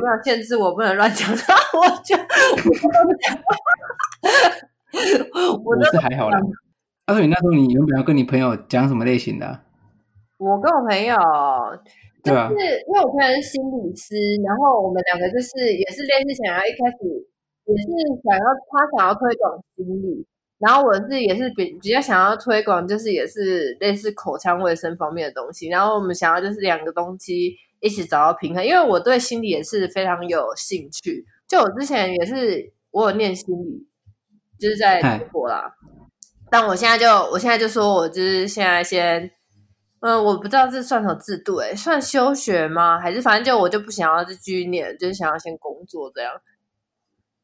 果没有限制，我不能乱讲 我就我是还好啦。他说你那时候你原本要跟你朋友讲什么类型的、啊？我跟我朋友，就是因为我朋友是心理师，然后我们两个就是也是类似想要一开始也是想要他想要推广心理。然后我是也是比比较想要推广，就是也是类似口腔卫生方面的东西。然后我们想要就是两个东西一起找到平衡，因为我对心理也是非常有兴趣。就我之前也是我有念心理，就是在中国啦。但我现在就我现在就说我就是现在先，嗯，我不知道这算什么制度诶，算休学吗？还是反正就我就不想要再继续念，就是想要先工作这样。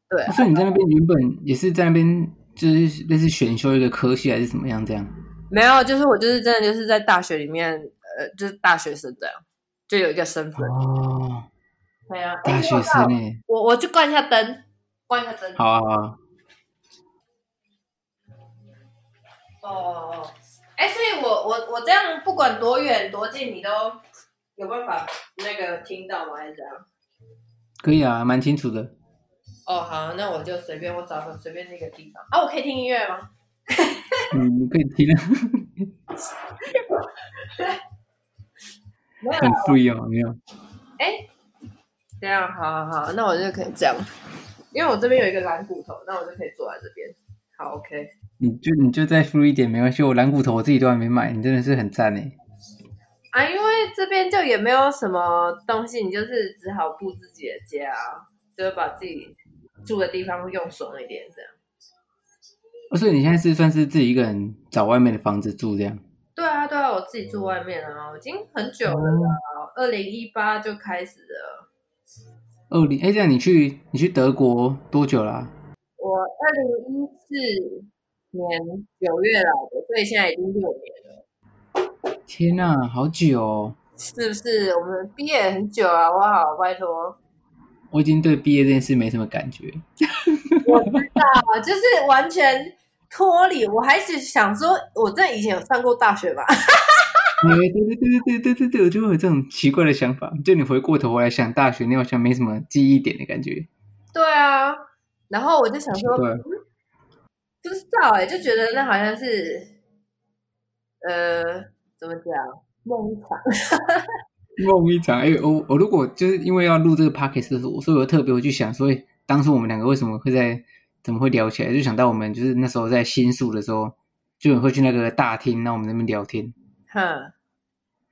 对，所以你在那边原本也是在那边。就是类似选修一个科系还是怎么样这样？没有，就是我就是真的就是在大学里面，呃，就是大学生这样，就有一个身份哦。对啊，大学生诶。我我去关一下灯，关一下灯。好啊好啊。哦，哎，所以我我我这样不管多远多近，你都有办法那个听到吗？还是怎样？可以啊，蛮清楚的。哦，好，那我就随便我找个随便那个地方啊，我可以听音乐吗？嗯，你可以听。没 有很 free 哦，没有。哎，这样，好好好，那我就可以这样，因为我这边有一个蓝骨头，那我就可以坐在这边。好，OK。你就你就再 free 一点没关系，我蓝骨头我自己都还没买，你真的是很赞哎。啊，因为这边就也没有什么东西，你就是只好布自己的家，就是把自己。住的地方用爽一点，这样。不是，你现在是算是自己一个人找外面的房子住这样？对啊，对啊，我自己住外面啊，已经很久了，二零一八就开始了。二零，哎，这样你去你去德国多久啦、啊？我二零一四年九月来的，所以现在已经六年了。天哪，好久哦！是不是？我们毕业很久啊，哇，拜托。我已经对毕业这件事没什么感觉。我知道，就是完全脱离，我还是想说，我在以前有上过大学吧。对对对对对对对对，我就会有这种奇怪的想法，就你回过头来想大学，你好像没什么记忆点的感觉。对啊，然后我就想说，不知道哎，就觉得那好像是，呃，怎么讲，梦一场。梦一场，因为我，我如果就是因为要录这个 podcast，所以我特别会去想，所以当初我们两个为什么会在？怎么会聊起来，就想到我们就是那时候在新宿的时候，就会去那个大厅，那我们那边聊天。哼，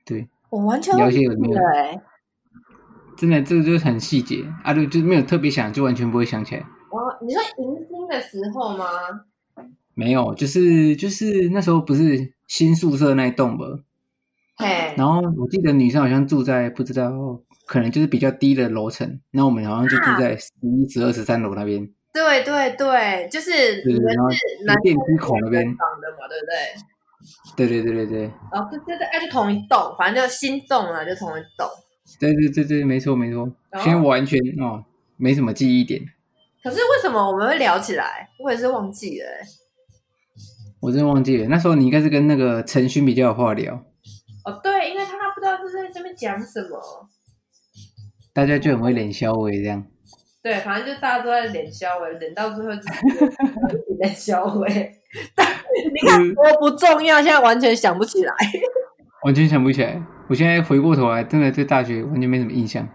对，我完全了解有没有？真的，这个就是很细节啊，对，就是没有特别想，就完全不会想起来。哦，你说迎新的时候吗？没有，就是就是那时候不是新宿舍那一栋吗？Hey. 然后我记得女生好像住在不知道，可能就是比较低的楼层，那我们好像就住在十一、十二、十三楼那边。对对对，就是你们是男电梯口那边房的嘛，对不对？对对对对对。哦，对对对，哎，就同一栋，反正就新栋了，就同一栋。对对对对，没错没错。现在完全哦，没什么记忆点。可是为什么我们会聊起来？我也是忘记了。我真的忘记了，那时候你应该是跟那个陈勋比较有话聊。哦，对，因为他不知道是在这边讲什么，大家就很会脸消微这样。对，反正就大家都在脸消微，脸到最后就是脸消微。但你看多不重要，现在完全想不起来，完全想不起来。我现在回过头来，真的对大学完全没什么印象。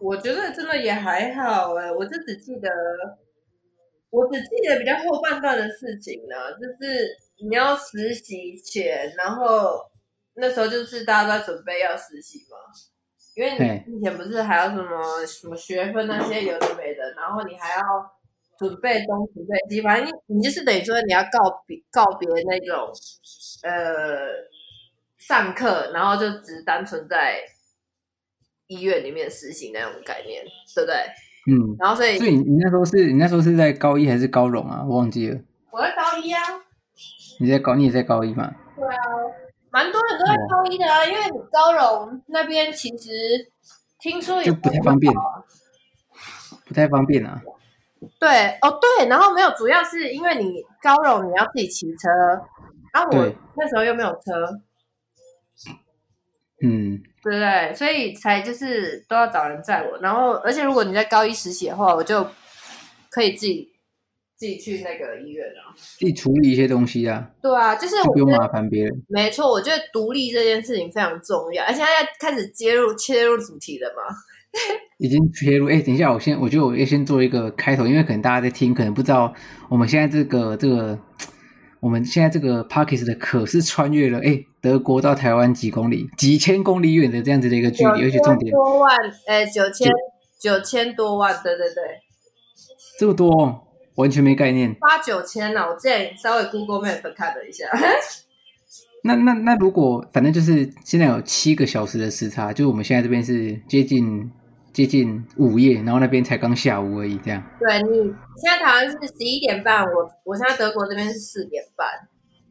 我觉得真的也还好哎，我就只记得，我只记得比较后半段的事情呢，就是你要实习前，然后。那时候就是大家都在准备要实习嘛，因为你以前不是还要什么什么学分那些有的没的，然后你还要准备东准备西，反正你就是等于说你要告别告别那种呃上课，然后就只单纯在医院里面实行那种概念，对不对？嗯。然后所以所以你那时候是你那时候是在高一还是高荣啊？我忘记了。我在高一啊。你在高你也在高一嘛？对啊。蛮多人都在高一的啊，因为高荣那边其实听说也就不太方便，不太方便啊。对，哦对，然后没有，主要是因为你高荣你要自己骑车，然啊我那时候又没有车，嗯，对不对？所以才就是都要找人载我，然后而且如果你在高一实习的话，我就可以自己自己去那个医院啊，自己处理一些东西啊。对啊，就是我不用麻烦别人。没错，我觉得独立这件事情非常重要，而且现在要开始接入切入主题了嘛。已经切入，哎，等一下，我先，我觉得我要先做一个开头，因为可能大家在听，可能不知道我们现在这个这个。我们现在这个 Podcast 的可是穿越了哎，德国到台湾几公里、几千公里远的这样子的一个距离，而且重点多万，哎，九千九千多万，对对对，这么多，完全没概念。八九千呢，我之前稍微 Google Map 看了一下。那那那如果反正就是现在有七个小时的时差，就是我们现在这边是接近。接近午夜，然后那边才刚下午而已，这样。对，你现在台湾是十一点半，我我现在德国这边是四点半。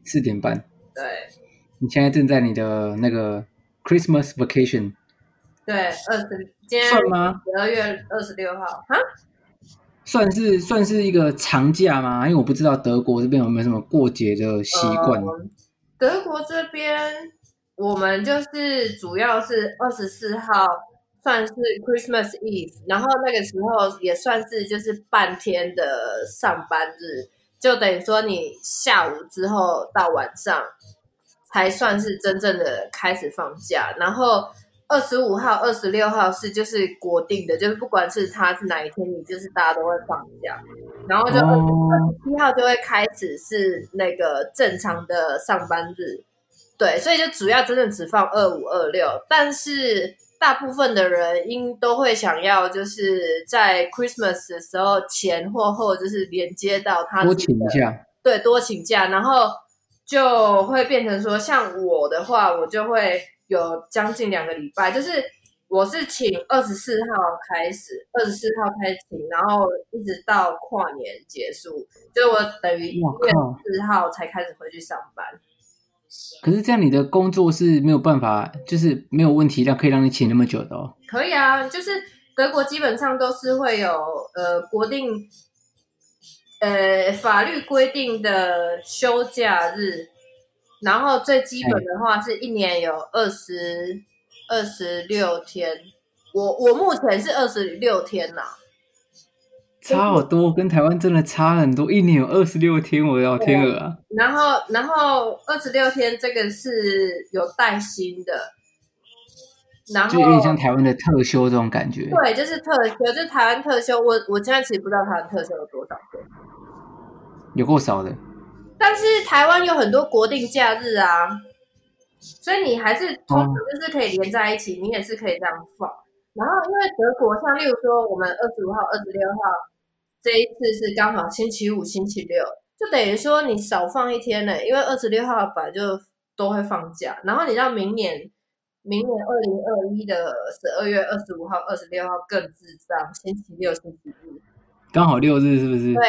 四点半。对。你现在正在你的那个 Christmas vacation。对，二十，今天算吗？十二月二十六号啊？算是算是一个长假吗？因为我不知道德国这边有没有什么过节的习惯。呃，德国这边我们就是主要是二十四号。算是 Christmas Eve，然后那个时候也算是就是半天的上班日，就等于说你下午之后到晚上才算是真正的开始放假。然后二十五号、二十六号是就是国定的，就是不管是他是哪一天，你就是大家都会放假。然后就二十七号就会开始是那个正常的上班日，对，所以就主要真的只放二五、二六，但是。大部分的人应都会想要，就是在 Christmas 的时候前或后，就是连接到他多请假，对，多请假，然后就会变成说，像我的话，我就会有将近两个礼拜，就是我是请二十四号开始，二十四号开始请，然后一直到跨年结束，就我等于一月四号才开始回去上班。可是这样，你的工作是没有办法，就是没有问题让可以让你请那么久的哦。可以啊，就是德国基本上都是会有呃国定，呃法律规定的休假日，然后最基本的话是一年有二十二十六天，我我目前是二十六天呐。差好多，跟台湾真的差很多。一年有二十六天，我要天鹅啊！然后，然后二十六天这个是有带薪的，然后就有点像台湾的特休这种感觉。对，就是特休，就是台湾特休。我我现在其实不知道台湾特休有多少天，有够少的。但是台湾有很多国定假日啊，所以你还是通常就是可以连在一起，你也是可以这样放。然后，因为德国像例如说，我们二十五号、二十六号。这一次是刚好星期五、星期六，就等于说你少放一天了，因为二十六号本来就都会放假，然后你到明年，明年二零二一的十二月二十五号、二十六号更智障，星期六、星期日，刚好六日是不是？对，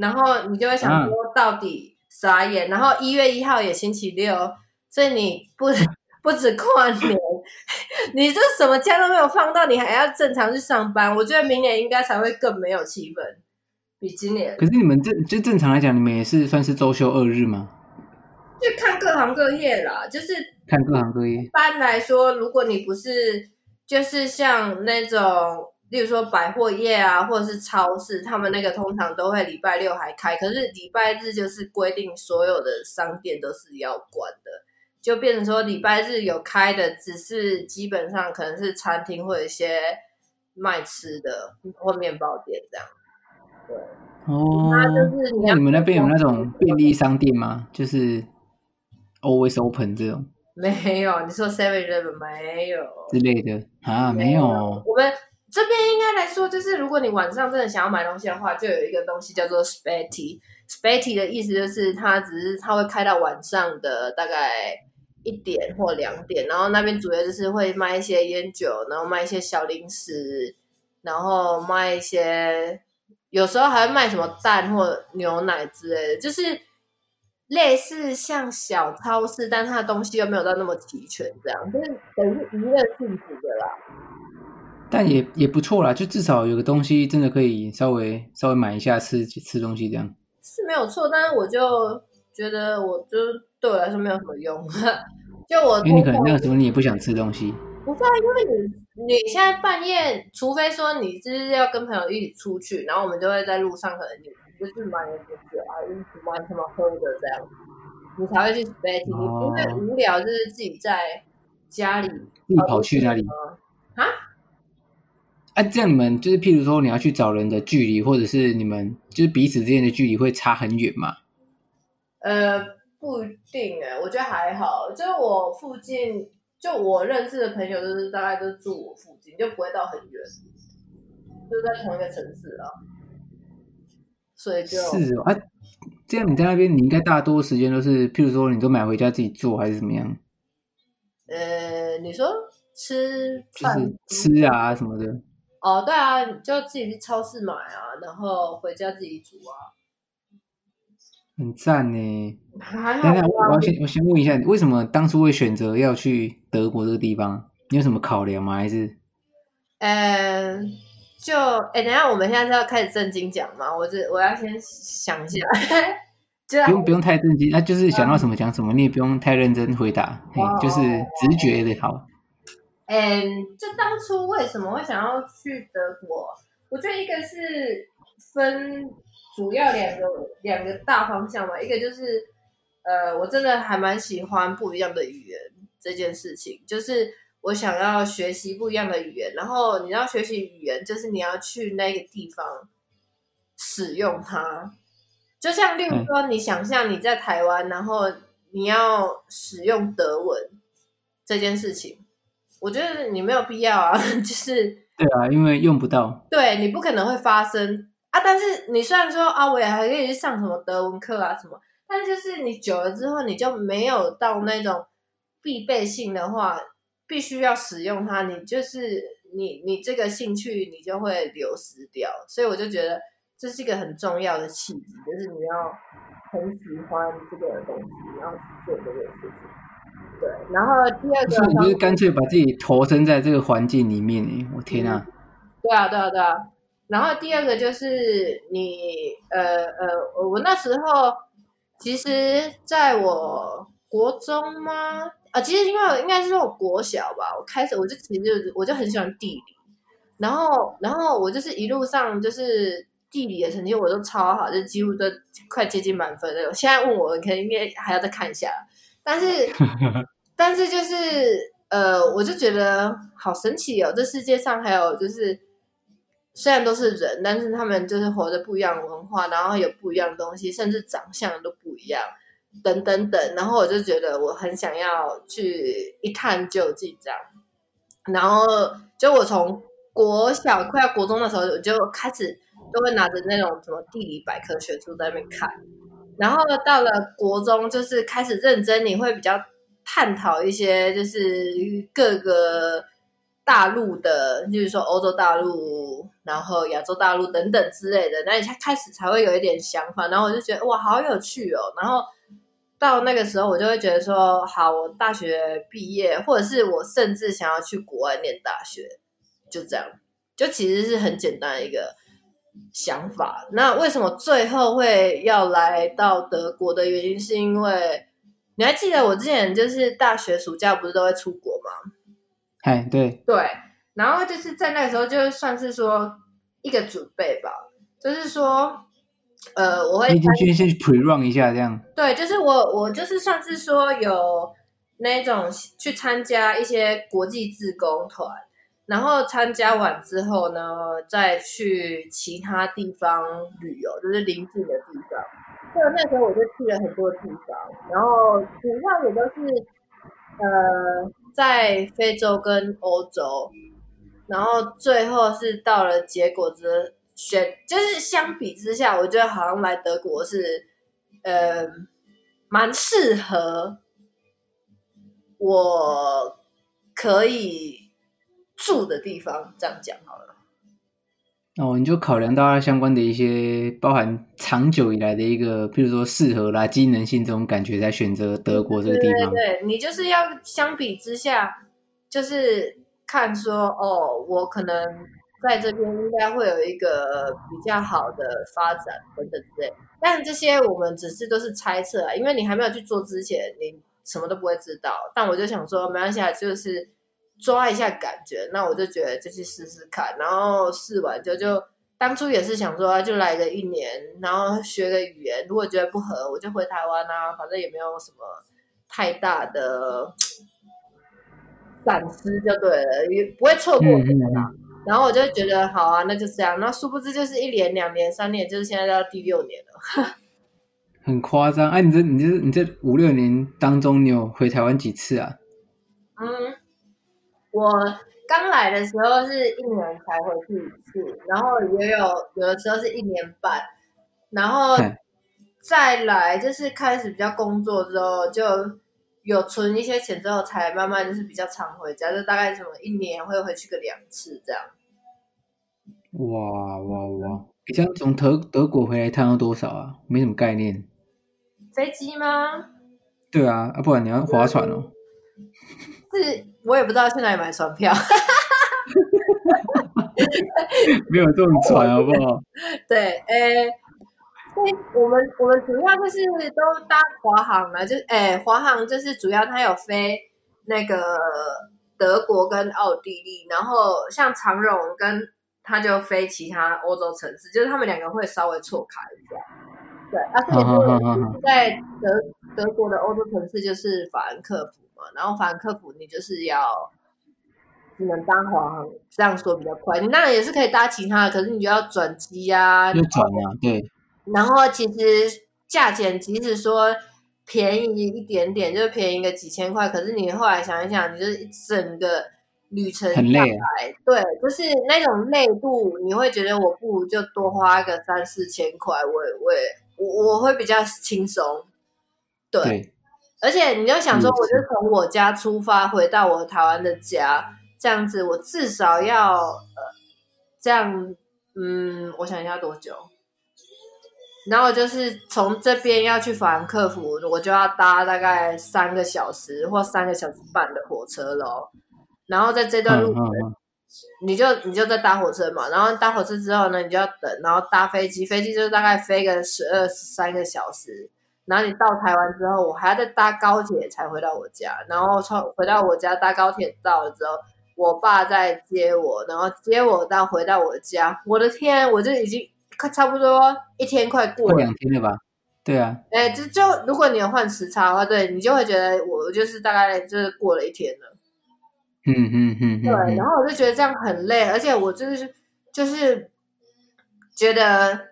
然后你就会想说到底傻眼，啊、然后一月一号也星期六，所以你不。不止跨年，你这什么假都没有放到，你还要正常去上班。我觉得明年应该才会更没有气氛，比今年。可是你们正就正常来讲，你们也是算是周休二日吗？就看各行各业啦，就是看各行各业。一般来说，如果你不是就是像那种，例如说百货业啊，或者是超市，他们那个通常都会礼拜六还开，可是礼拜日就是规定所有的商店都是要关的。就变成说礼拜日有开的，只是基本上可能是餐厅或者一些卖吃的或面包店这样。对，哦，那就是你，那你们那边有那种便利商店吗？就是 always open 这种？没有，你说 Seven Eleven 没有之类的啊？没有。我们这边应该来说，就是如果你晚上真的想要买东西的话，就有一个东西叫做 Späti。Späti 的意思就是它只是它会开到晚上的大概。一点或两点，然后那边主要就是会卖一些烟酒，然后卖一些小零食，然后卖一些，有时候还会卖什么蛋或牛奶之类的，就是类似像小超市，但它的东西又没有到那么齐全，这样就是等于娱乐性质的啦。但也也不错啦，就至少有个东西真的可以稍微稍微买一下吃吃东西这样。是没有错，但是我就觉得我就。对我来说没有什么用，就我，因为你可能那个时候你也不想吃东西。不是啊，因为你你现在半夜，除非说你是要跟朋友一起出去，然后我们就会在路上可能你就是买点酒啊，买什么喝的这样，你才会去 spaghetti、哦、因为无聊就是自己在家里，自己跑去哪里啊？啊，这样你们就是譬如说你要去找人的距离，或者是你们就是彼此之间的距离会差很远吗？呃，不一定哎，我觉得还好，就是我附近。就我认识的朋友，就是大概都住我附近，就不会到很远，就在同一个城市啊。所以就是哦，啊，这样你在那边，你应该大多时间都是，譬如说，你都买回家自己做，还是怎么样？呃，你说吃饭吃啊什么的？哦，对啊，就自己去超市买啊，然后回家自己煮啊。很赞呢。等等，我要先我先问一下，为什么当初会选择要去德国这个地方？你有什么考量吗？还是？呃，就哎，等一下，我们现在是要开始正经讲吗？我这我要先想一下，就不用不用太正经，那、啊、就是想到什么讲什么，你也不用太认真回答，哦、就是直觉的好。嗯，就当初为什么会想要去德国？我觉得一个是分。主要两个两个大方向嘛，一个就是，呃，我真的还蛮喜欢不一样的语言这件事情，就是我想要学习不一样的语言，然后你要学习语言，就是你要去那个地方使用它，就像例如说，你想象你在台湾，然后你要使用德文这件事情，我觉得你没有必要啊，就是对啊，因为用不到，对，你不可能会发生。啊，但是你虽然说啊，我也还可以去上什么德文课啊什么，但就是你久了之后，你就没有到那种必备性的话，必须要使用它，你就是你你这个兴趣你就会流失掉，所以我就觉得这是一个很重要的契机，就是你要很喜欢这个东西，然后去做这个事情。对，然后第二个，你就是干脆把自己投身在这个环境里面，我天啊！对啊，对啊，对啊。然后第二个就是你，呃呃，我那时候其实在我国中吗？啊，其实因为应该是说我国小吧，我开始我就其实就我就很喜欢地理，然后然后我就是一路上就是地理的成绩我都超好，就几乎都快接近满分了。现在问我，可能应该还要再看一下，但是 但是就是呃，我就觉得好神奇哦，这世界上还有就是。虽然都是人，但是他们就是活着不一样的文化，然后有不一样的东西，甚至长相都不一样，等等等。然后我就觉得我很想要去一探究竟，这样。然后就我从国小快要国中的时候，我就开始都会拿着那种什么地理百科全书在那边看。然后到了国中，就是开始认真，你会比较探讨一些，就是各个。大陆的，就是说欧洲大陆，然后亚洲大陆等等之类的，那你才开始才会有一点想法，然后我就觉得哇，好有趣哦。然后到那个时候，我就会觉得说，好，我大学毕业，或者是我甚至想要去国外念大学，就这样，就其实是很简单一个想法。那为什么最后会要来到德国的原因，是因为你还记得我之前就是大学暑假不是都会出国吗？哎，对对，然后就是在那个时候，就算是说一个准备吧，就是说，呃，我会先先 pre run 一下这样。对，就是我我就是算是说有那种去参加一些国际自工团，然后参加完之后呢，再去其他地方旅游，就是邻近的地方。所以那时候我就去了很多地方，然后主要也都是呃。在非洲跟欧洲，然后最后是到了结果之选，就是相比之下，我觉得好像来德国是，呃，蛮适合我可以住的地方，这样讲好了。哦，你就考量到它相关的一些，包含长久以来的一个，譬如说适合啦、机能性这种感觉，才选择德国这个地方。对，对，对，你就是要相比之下，就是看说，哦，我可能在这边应该会有一个比较好的发展等等之类。但这些我们只是都是猜测啊，因为你还没有去做之前，你什么都不会知道。但我就想说，没关系，就是抓一下感觉。那我就觉得就去试试看，然后试完就就当初也是想说，就来个一年，然后学个语言。如果觉得不合，我就回台湾啊，反正也没有什么太大的闪失，就对了，也不会错过然后我就觉得好啊，那就这样。那殊不知就是一年、两年、三年，就是现在到第六年了。很夸张哎！你这、你这、你这五六年当中，你有回台湾几次啊？嗯，我刚来的时候是一年才回去一次，然后也有有的时候是一年半，然后再来就是开始比较工作之后就。有存一些钱之后，才慢慢就是比较常回家，就大概什么一年会回去个两次这样。哇哇哇！你这样从德德国回来一趟要多少啊？没什么概念。飞机吗？对啊，啊不然你要划船哦。是，我也不知道去哪里买船票。没有这种船好不好？对，诶。我们我们主要就是都搭华航了，就哎，华航就是主要它有飞那个德国跟奥地利，然后像长荣跟它就飞其他欧洲城市，就是他们两个会稍微错开一下。对，而且就是在德德国的欧洲城市就是法兰克福嘛，然后法兰克福你就是要只能搭华航，这样说比较快。你当然也是可以搭其他的，可是你就要转机啊，就转啊，对。然后其实价钱即使说便宜一点点，就便宜个几千块，可是你后来想一想，你就是一整个旅程下来，很累，对，就是那种累度，你会觉得我不如就多花个三四千块，我也我也我我会比较轻松，对。对而且你要想说，我就从我家出发回到我台湾的家，这样子我至少要呃这样，嗯，我想一下多久。然后就是从这边要去法兰克福，我就要搭大概三个小时或三个小时半的火车咯。然后在这段路程，你就你就在搭火车嘛。然后搭火车之后呢，你就要等，然后搭飞机，飞机就大概飞个十二十三个小时。然后你到台湾之后，我还要再搭高铁才回到我家。然后从回到我家搭高铁到了之后，我爸再接我，然后接我到回到我家。我的天，我就已经。快差不多一天快过了，过两天了吧？对啊，哎，就就如果你有换时差的话，对你就会觉得我就是大概就是过了一天了。嗯嗯嗯，对，然后我就觉得这样很累，而且我就是就是觉得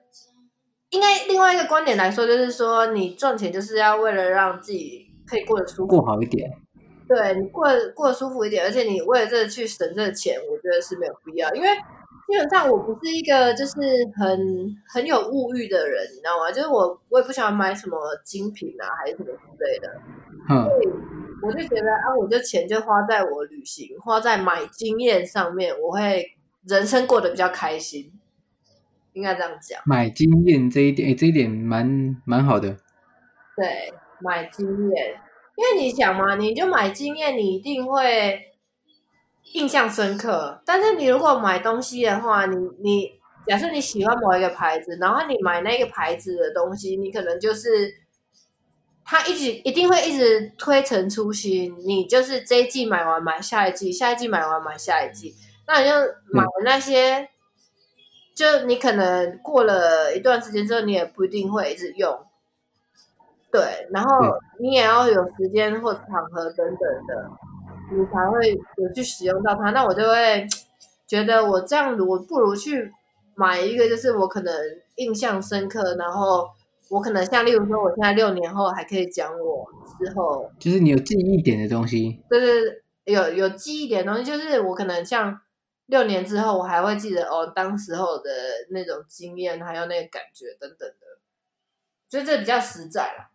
应该另外一个观点来说，就是说你赚钱就是要为了让自己可以过得舒服，过好一点。对你过过得舒服一点，而且你为了这个去省这个钱，我觉得是没有必要，因为。基本上我不是一个就是很很有物欲的人，你知道吗？就是我我也不喜欢买什么精品啊，还是什么之类的。嗯，所以我就觉得啊，我就钱就花在我旅行，花在买经验上面，我会人生过得比较开心。应该这样讲。买经验这一点，诶，这一点蛮蛮好的。对，买经验，因为你想嘛，你就买经验，你一定会。印象深刻，但是你如果买东西的话，你你假设你喜欢某一个牌子，然后你买那个牌子的东西，你可能就是他一直一定会一直推陈出新，你就是这一季买完买下一季，下一季买完买下一季，那你就买的那些，嗯、就你可能过了一段时间之后，你也不一定会一直用，对，然后你也要有时间或场合等等的。你才会有去使用到它，那我就会觉得我这样，我不如去买一个，就是我可能印象深刻，然后我可能像例如说，我现在六年后还可以讲我之后，就是你有记忆点的东西，对对对，有有记忆点的东西，就是我可能像六年之后，我还会记得哦，当时候的那种经验，还有那个感觉等等的，所以这比较实在啦。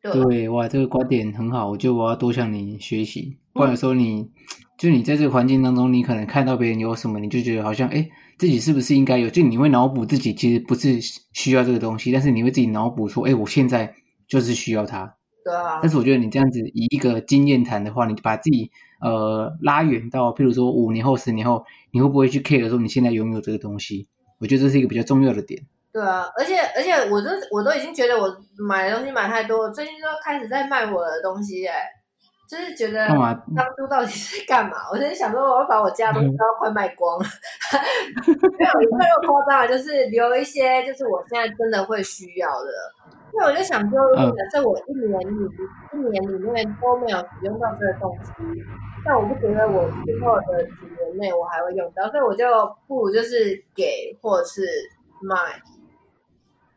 对，对，哇，这个观点很好，我觉得我要多向你学习。或者说你，就你在这个环境当中，你可能看到别人有什么，你就觉得好像，哎，自己是不是应该有？就你会脑补自己其实不是需要这个东西，但是你会自己脑补说，哎，我现在就是需要它。对啊。但是我觉得你这样子以一个经验谈的话，你把自己呃拉远到，譬如说五年后、十年后，你会不会去 care 说你现在有没有这个东西？我觉得这是一个比较重要的点。对啊，而且而且我都我都已经觉得我买的东西买太多，最近都开始在卖我的东西哎，就是觉得当初到底是干嘛？我就是想说我要把我家东西都快卖光了，嗯、没有没有夸张，就是留一些就是我现在真的会需要的。因为我就想说，假设我一年里、嗯、一年里面都没有使用到这个东西，那我不觉得我之后的几年内我还会用到，所以我就不如就是给或者是卖。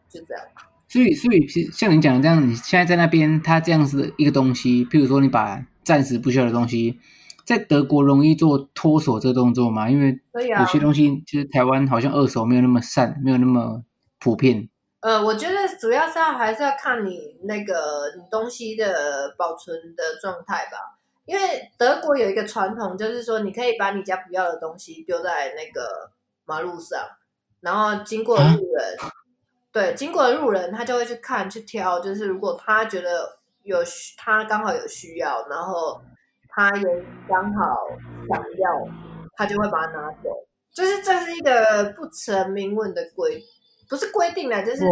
就这样，所以所以像你讲的这样，你现在在那边，它这样子的一个东西，譬如说你把暂时不需要的东西，在德国容易做脱手这个动作吗？因为有些东西就是台湾好像二手没有那么善，没有那么普遍。呃，我觉得主要是要还是要看你那个你东西的保存的状态吧。因为德国有一个传统，就是说你可以把你家不要的东西丢在那个马路上，然后经过路人。啊对，经过路人，他就会去看、去挑，就是如果他觉得有他刚好有需要，然后他也刚好想要，他就会把它拿走。就是这是一个不成明文的规，不是规定啦，就是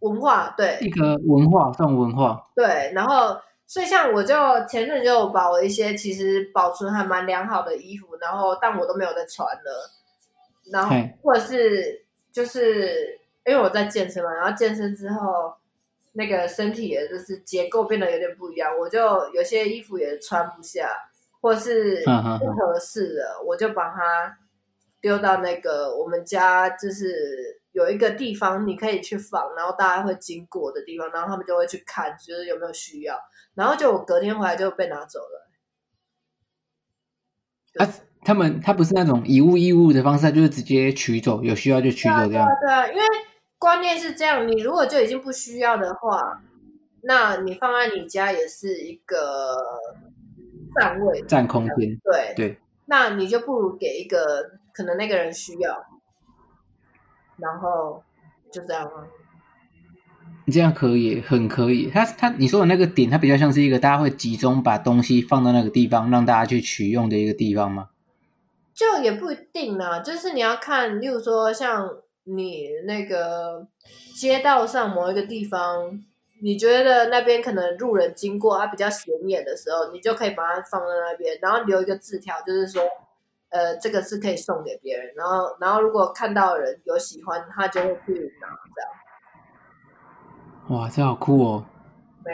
文化。对，一个文化，这种文化。对，然后所以像我就前阵就把我一些其实保存还蛮良好的衣服，然后但我都没有再穿了，然后或者是就是。因为我在健身嘛，然后健身之后，那个身体也就是结构变得有点不一样，我就有些衣服也穿不下，或是不合适的，我就把它丢到那个我们家，就是有一个地方你可以去放，然后大家会经过的地方，然后他们就会去看，就是有没有需要，然后就我隔天回来就被拿走了。啊，他们他不是那种以物易物的方式，他就是直接取走，有需要就取走这样。对啊，对啊，因为。观念是这样，你如果就已经不需要的话，那你放在你家也是一个占位、占空间。对对，那你就不如给一个可能那个人需要，然后就这样吗。你这样可以，很可以。他他你说的那个点，它比较像是一个大家会集中把东西放到那个地方，让大家去取用的一个地方吗？就也不一定啦，就是你要看，例如说像。你那个街道上某一个地方，你觉得那边可能路人经过，他比较显眼的时候，你就可以把它放在那边，然后留一个字条，就是说，呃，这个是可以送给别人，然后，然后如果看到人有喜欢，他就会去拿这样。哇，这好酷哦！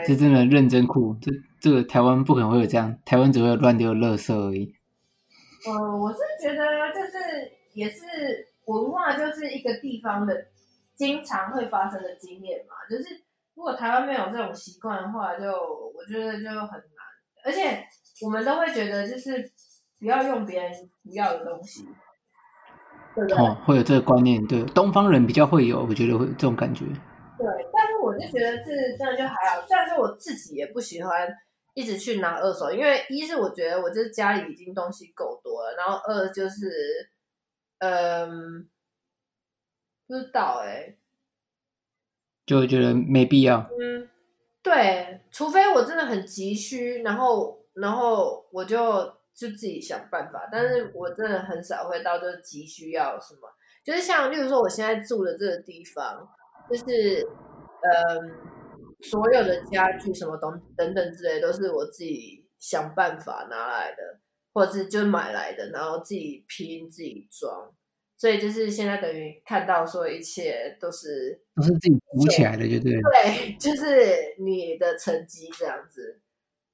这真的认真酷，这这个台湾不可能会有这样，台湾只会有乱丢垃圾而已。嗯、呃，我是觉得就是也是。文化就是一个地方的经常会发生的经验嘛，就是如果台湾没有这种习惯的话，就我觉得就很难。而且我们都会觉得，就是不要用别人不要的东西，对不对？哦，会有这个观念，对，东方人比较会有，我觉得会有这种感觉。对，但是我就觉得这这样就还好。虽然说我自己也不喜欢一直去拿二手，因为一是我觉得我就是家里已经东西够多了，然后二就是。嗯，不知道哎、欸，就会觉得没必要。嗯，对，除非我真的很急需，然后然后我就就自己想办法。但是我真的很少会到就是急需要什么，就是像例如说我现在住的这个地方，就是嗯，所有的家具什么东等等之类都是我自己想办法拿来的。或者是就买来的，然后自己拼自己装，所以就是现在等于看到说一切都是都是自己鼓起来的，就对。对，就是你的成绩这样子，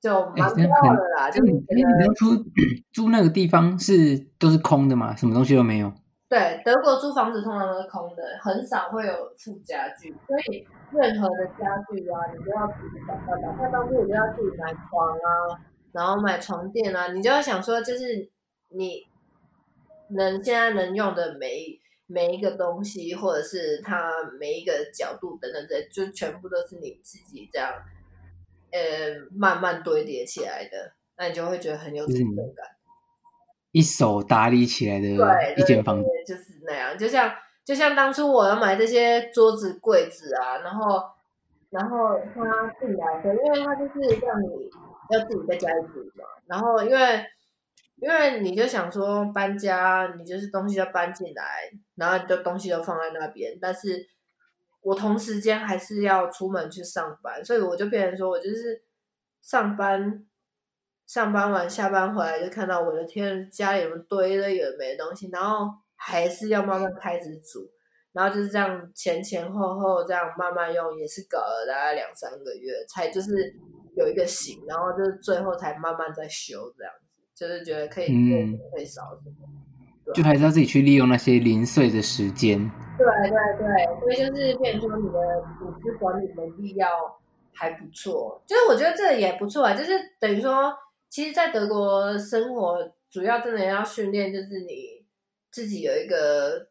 就蛮妙的啦。就你你当初 租那个地方是都是空的嘛？什么东西都没有？对，德国租房子通常都是空的，很少会有附家具，所以任何的家具啊，你都要自己想办法。那当初我就要自己买床啊。然后买床垫啊，你就要想说，就是你能现在能用的每每一个东西，或者是它每一个角度等等的，就全部都是你自己这样，呃，慢慢堆叠起来的，那你就会觉得很有成就感。一手打理起来的一间房子，就是那样。就像就像当初我要买这些桌子、柜子啊，然后然后他进来的，因为他就是让你。要自己在家里住嘛，然后因为因为你就想说搬家，你就是东西要搬进来，然后你就东西都放在那边，但是我同时间还是要出门去上班，所以我就变成说我就是上班，上班完下班回来就看到我的天，家里面堆了有的没的东西，然后还是要慢慢开始煮，然后就是这样前前后后这样慢慢用，也是搞了大概两三个月才就是有一个型，然后就是最后才慢慢在修这样子。就是觉得可以嗯，可以少什么，对就还是要自己去利用那些零碎的时间。对对对，所以就是变成说你的组织管理能力要还不错。就是我觉得这也不错啊，就是等于说，其实，在德国生活主要真的要训练，就是你自己有一个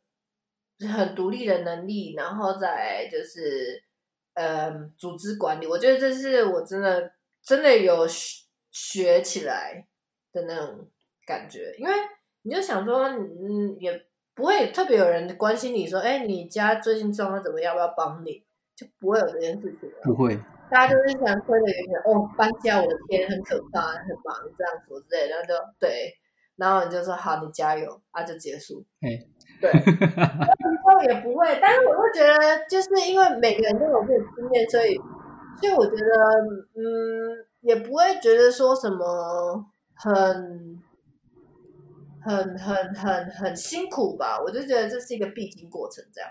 很独立的能力，然后再就是呃组织管理。我觉得这是我真的真的有学起来。的那种感觉，因为你就想说，嗯，也不会特别有人关心你说，哎，你家最近状况怎么样？要不要帮你？就不会有这件事情。不会，大家就是想推的原因，哦，搬家，我的天，很可怕，很忙，这样子之类的，然后就对，然后你就说好，你加油，啊，就结束。哎，对，然后也不会，但是我会觉得，就是因为每个人都有这个经验，所以，所以我觉得，嗯，也不会觉得说什么。很很很很很辛苦吧，我就觉得这是一个必经过程，这样。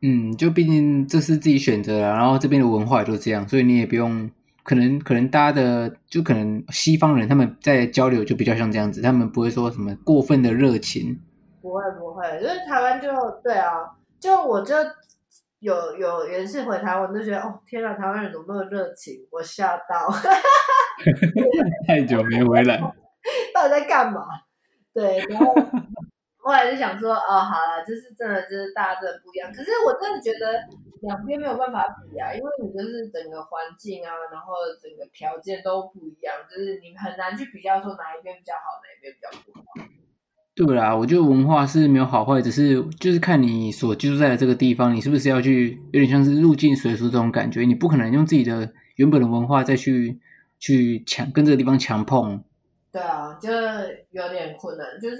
嗯，就毕竟这是自己选择了，然后这边的文化也都这样，所以你也不用，可能可能大家的就可能西方人他们在交流就比较像这样子，他们不会说什么过分的热情。不会不会，就是台湾就对啊，就我就有有有一次回台湾，就觉得哦天哪，台湾人怎么那么热情，我吓到。太久没回来，到底在干嘛？对，然后 后来就想说，哦，好了，就是真的，就是大家真的不一样。可是我真的觉得两边没有办法比啊，因为你就是整个环境啊，然后整个条件都不一样，就是你很难去比较说哪一边比较好，哪一边比较不好。对啦，我觉得文化是没有好坏，只是就是看你所居住在的这个地方，你是不是要去有点像是入境随俗这种感觉，你不可能用自己的原本的文化再去。去强跟这个地方强碰，对啊，就有点困难。就是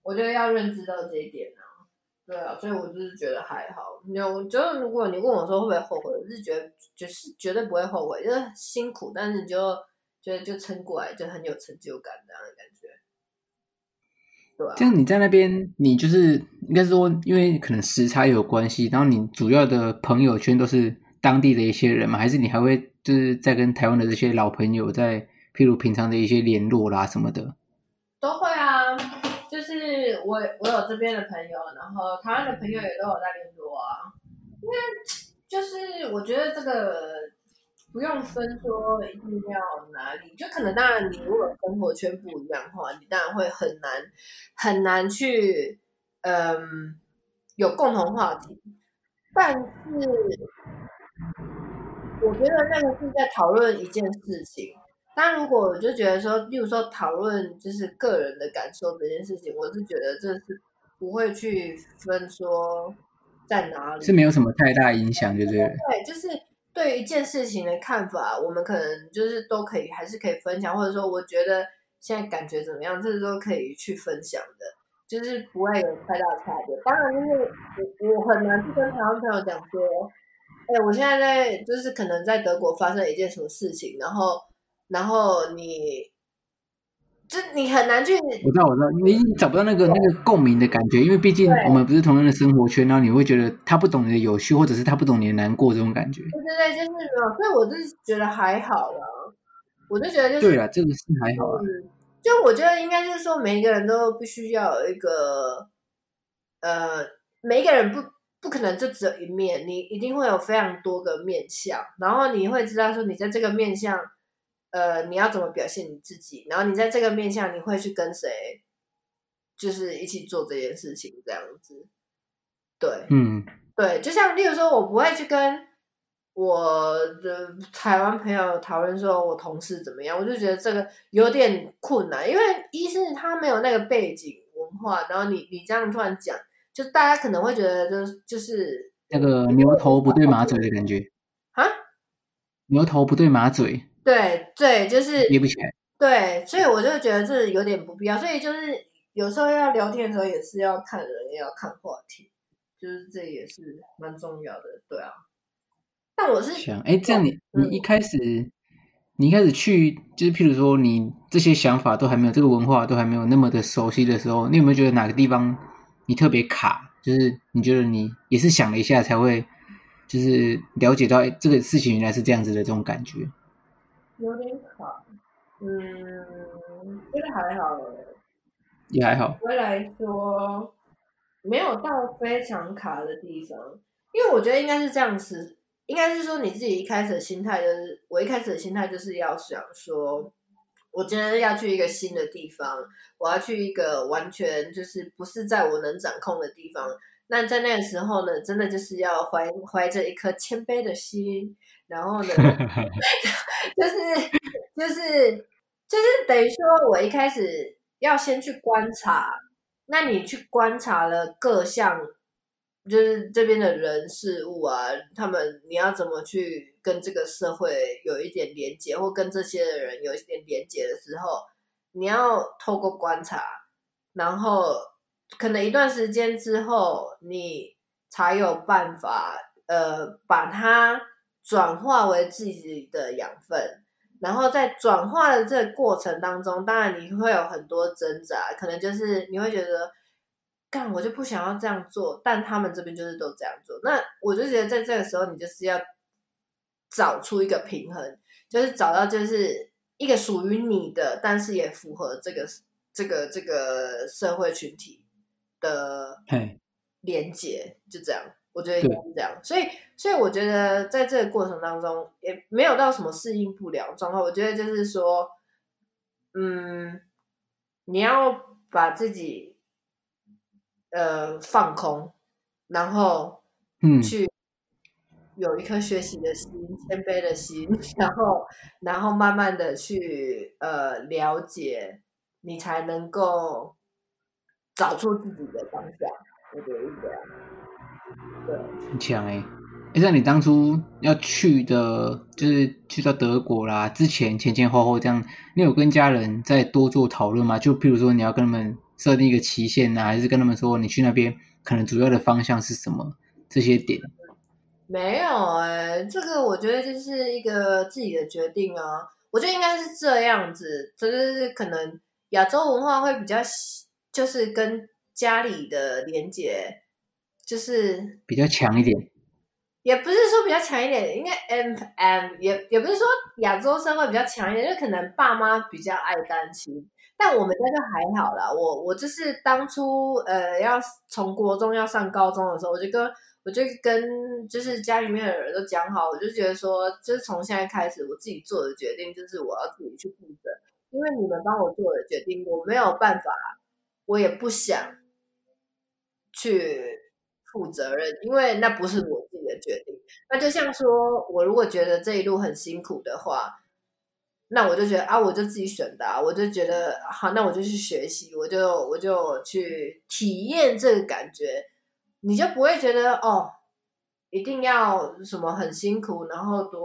我觉得要认知到这一点啊，对啊，所以我就是觉得还好。有，就是如果你问我说会不会后悔，我是觉得就是绝对不会后悔，就是辛苦，但是你就觉得就撑过来，就很有成就感这样的感觉。对啊，这样你在那边，你就是应该说，因为可能时差有关系，然后你主要的朋友圈都是当地的一些人嘛，还是你还会？就是在跟台湾的这些老朋友在，譬如平常的一些联络啦什么的，都会啊。就是我我有这边的朋友，然后台湾的朋友也都有在联络啊。因为就是我觉得这个不用分说一定要哪里，就可能当然你如果生活圈不一样的话，你当然会很难很难去嗯有共同话题，但是。我觉得那个是在讨论一件事情，但如果我就觉得说，例如说讨论就是个人的感受这件事情，我是觉得这是不会去分说在哪里，是没有什么太大影响，对不对？对，就是对于一件事情的看法，我们可能就是都可以，还是可以分享，或者说我觉得现在感觉怎么样，这都可以去分享的，就是不会有太大的差别。当然，就是我我很难去跟台湾朋友讲说。哎、欸，我现在在就是可能在德国发生一件什么事情，然后，然后你，就你很难去。我知道，我知道，你找不到那个那个共鸣的感觉，因为毕竟我们不是同样的生活圈，然后你会觉得他不懂你的有趣，或者是他不懂你的难过这种感觉。对对对，就是没有，所以我就是觉得还好啦。我就觉得就是对了，这个是还好啊。就我觉得应该就是说，每一个人都必须要有一个，呃，每一个人不。不可能就只有一面，你一定会有非常多个面向，然后你会知道说你在这个面向，呃，你要怎么表现你自己，然后你在这个面向你会去跟谁，就是一起做这件事情这样子，对，嗯，对，就像例如说，我不会去跟我的台湾朋友讨论说我同事怎么样，我就觉得这个有点困难，因为一是他没有那个背景文化，然后你你这样突然讲。就大家可能会觉得，就是就是那个牛头不对马嘴的感觉。啊，牛头不对马嘴，对对，就是捏不起来。对，所以我就觉得这有点不必要。所以就是有时候要聊天的时候，也是要看人，也要看话题，就是这也是蛮重要的。对啊。但我是想，哎，这样你你一开始、嗯、你一开始去，就是譬如说你这些想法都还没有，这个文化都还没有那么的熟悉的时候，你有没有觉得哪个地方你特别卡？就是你觉得你也是想了一下才会，就是了解到哎，这个事情原来是这样子的这种感觉。有点卡。嗯，这个还好，也还好。回来说，没有到非常卡的地方，因为我觉得应该是这样子，应该是说你自己一开始的心态就是，我一开始的心态就是要想说，我今天要去一个新的地方，我要去一个完全就是不是在我能掌控的地方。那在那个时候呢，真的就是要怀怀着一颗谦卑的心，然后呢，就是就是。就是等于说，我一开始要先去观察，那你去观察了各项，就是这边的人事物啊，他们你要怎么去跟这个社会有一点连接，或跟这些人有一点连接的时候，你要透过观察，然后可能一段时间之后，你才有办法，呃，把它转化为自己的养分。然后在转化的这个过程当中，当然你会有很多挣扎，可能就是你会觉得，干我就不想要这样做，但他们这边就是都这样做。那我就觉得在这个时候，你就是要找出一个平衡，就是找到就是一个属于你的，但是也符合这个这个这个社会群体的连接，就这样。我觉得应该是这样，所以，所以我觉得在这个过程当中也没有到什么适应不了状况。我觉得就是说，嗯，你要把自己呃放空，然后嗯去有一颗学习的心、谦卑的心，然后，然后慢慢的去呃了解，你才能够找出自己的方向。我觉得是这样。很强哎！哎，像你当初要去的，就是去到德国啦，之前前前后后这样，你有跟家人再多做讨论吗？就譬如说，你要跟他们设定一个期限呢，还是跟他们说你去那边可能主要的方向是什么？这些点没有哎，这个我觉得就是一个自己的决定啊。我觉得应该是这样子，就是可能亚洲文化会比较，就是跟家里的连接。就是比较强一点，也不是说比较强一点，应该 M M 也也不是说亚洲社会比较强一点，就可能爸妈比较爱单亲，但我们家就还好啦。我我就是当初呃要从国中要上高中的时候，我就跟我就跟就是家里面的人都讲好，我就觉得说，就是从现在开始我自己做的决定，就是我要自己去负责，因为你们帮我做的决定，我没有办法，我也不想去。负责任，因为那不是我自己的决定。那就像说，我如果觉得这一路很辛苦的话，那我就觉得啊，我就自己选的，我就觉得好，那我就去学习，我就我就去体验这个感觉，你就不会觉得哦，一定要什么很辛苦，然后多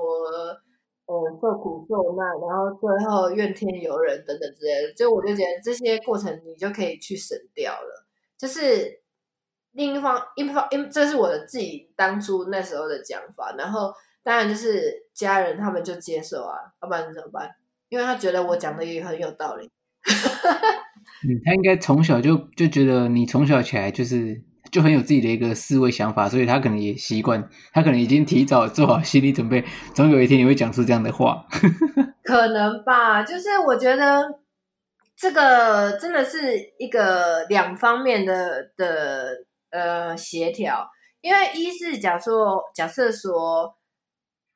呃受苦受难，然后最后怨天尤人等等之类的。就我就觉得这些过程你就可以去省掉了，就是。另一方，一方，因这是我的自己当初那时候的讲法，然后当然就是家人他们就接受啊，要不然怎么办？因为他觉得我讲的也很有道理。嗯，他应该从小就就觉得你从小起来就是就很有自己的一个思维想法，所以他可能也习惯，他可能已经提早做好心理准备，总有一天你会讲出这样的话。可能吧，就是我觉得这个真的是一个两方面的的。呃，协调，因为一是假设假设说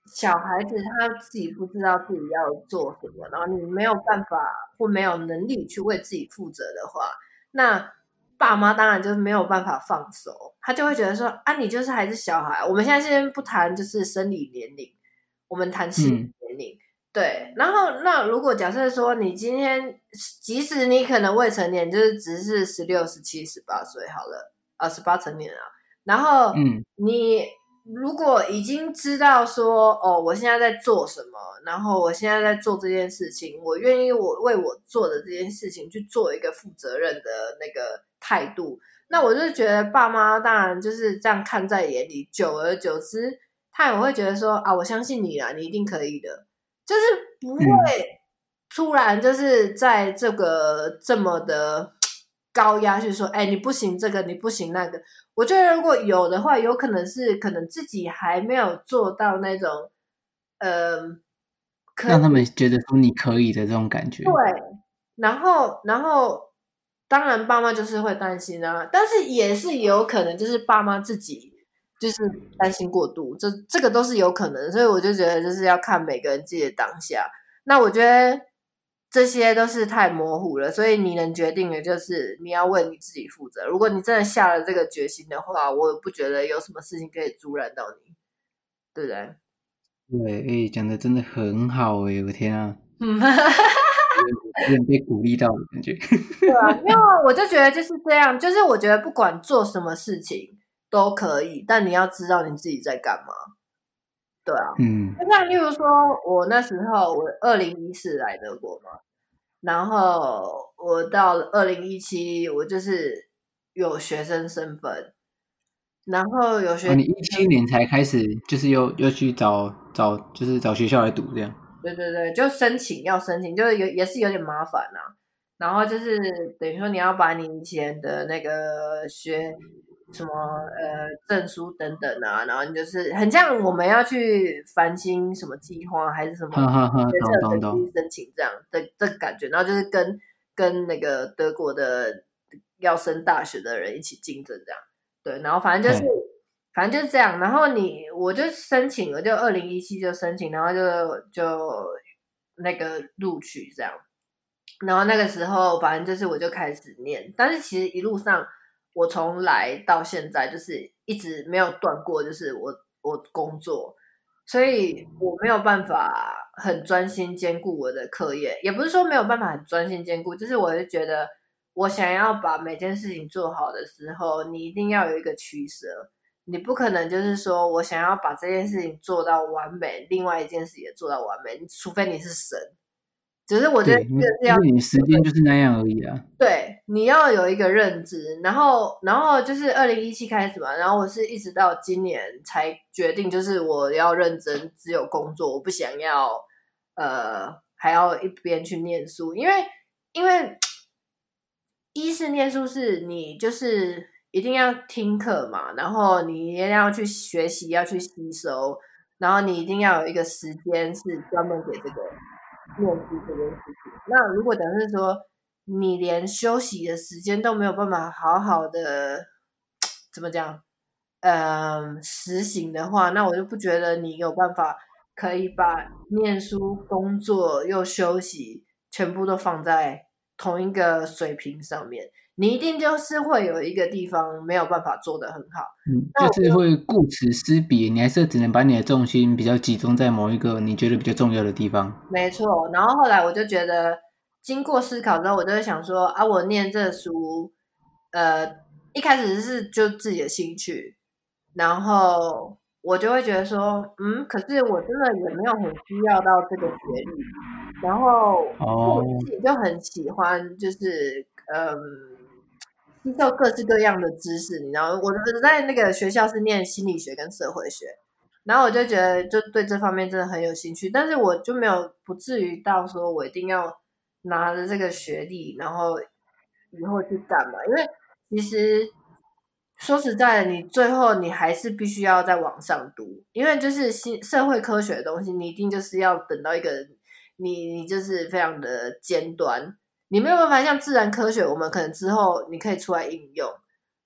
小孩子他自己不知道自己要做什么，然后你没有办法或没有能力去为自己负责的话，那爸妈当然就是没有办法放手，他就会觉得说啊，你就是还是小孩。我们现在先不谈就是生理年龄，我们谈心理年龄。嗯、对，然后那如果假设说你今天即使你可能未成年，就是只是十六、十七、十八岁好了。呃，十八成年啊，然后，嗯，你如果已经知道说，哦，我现在在做什么，然后我现在在做这件事情，我愿意我为我做的这件事情去做一个负责任的那个态度，那我就觉得爸妈当然就是这样看在眼里，久而久之，他也会觉得说啊，我相信你啦，你一定可以的，就是不会突然就是在这个这么的。高压去说，哎，你不行这个，你不行那个。我觉得如果有的话，有可能是可能自己还没有做到那种，呃，让他们觉得说你可以的这种感觉。对，然后，然后，当然爸妈就是会担心啊，但是也是有可能就是爸妈自己就是担心过度，这这个都是有可能。所以我就觉得就是要看每个人自己的当下。那我觉得。这些都是太模糊了，所以你能决定的就是你要为你自己负责。如果你真的下了这个决心的话，我不觉得有什么事情可以阻拦到你，对不对？对，哎，讲的真的很好哎，我天啊，嗯，有点被鼓励到的感觉。对啊，因为我就觉得就是这样，就是我觉得不管做什么事情都可以，但你要知道你自己在干嘛。对啊，嗯，就像例如说，我那时候我二零一四来德国嘛，然后我到了二零一七，我就是有学生身份，然后有学生，哦，你一七年才开始，就是又又去找找，就是找学校来读这样。对对对，就申请要申请，就是有也是有点麻烦啊。然后就是等于说你要把你以前的那个学。什么呃证书等等啊，然后你就是很像我们要去繁星什么计划还是什么学测的去申请这样的这个感觉，然后就是跟跟那个德国的要升大学的人一起竞争这样，对，然后反正就是反正就是这样，然后你我就申请了，就二零一七就申请，然后就就那个录取这样，然后那个时候反正就是我就开始念，但是其实一路上。我从来到现在就是一直没有断过，就是我我工作，所以我没有办法很专心兼顾我的课业，也不是说没有办法很专心兼顾，就是我是觉得我想要把每件事情做好的时候，你一定要有一个取舍，你不可能就是说我想要把这件事情做到完美，另外一件事也做到完美，除非你是神。只是我觉得这是要你时间就是那样而已啊。对，你要有一个认知，然后，然后就是二零一七开始嘛，然后我是一直到今年才决定，就是我要认真，只有工作，我不想要呃还要一边去念书，因为因为一是念书是你就是一定要听课嘛，然后你一定要去学习，要去吸收，然后你一定要有一个时间是专门给这个。念书这件事情，那如果假设说你连休息的时间都没有办法好好的怎么讲，嗯，实行的话，那我就不觉得你有办法可以把念书、工作又休息全部都放在同一个水平上面。你一定就是会有一个地方没有办法做得很好，嗯，就是会顾此失彼，你还是只能把你的重心比较集中在某一个你觉得比较重要的地方。没错，然后后来我就觉得，经过思考之后，我就会想说啊，我念这书，呃，一开始是就自己的兴趣，然后我就会觉得说，嗯，可是我真的也没有很需要到这个学历，然后我自己就很喜欢，就是嗯。吸收各式各样的知识，你知道，我在那个学校是念心理学跟社会学，然后我就觉得就对这方面真的很有兴趣，但是我就没有不至于到说我一定要拿着这个学历，然后以后去干嘛？因为其实说实在的，你最后你还是必须要在网上读，因为就是新社会科学的东西，你一定就是要等到一个你你就是非常的尖端。你没有办法像自然科学，我们可能之后你可以出来应用，